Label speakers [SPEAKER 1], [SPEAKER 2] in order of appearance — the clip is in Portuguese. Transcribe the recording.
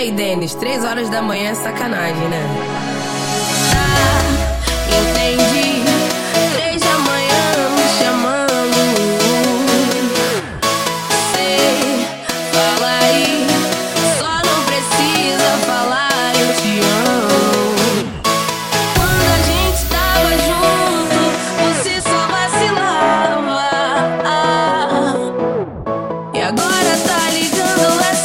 [SPEAKER 1] Aí, Denis, três horas da manhã é sacanagem, né? Tá, entendi. Três da manhã me chamando. Sei, fala aí. Só não precisa falar, eu te amo. Quando a gente tava junto, você só vacilava. E agora tá é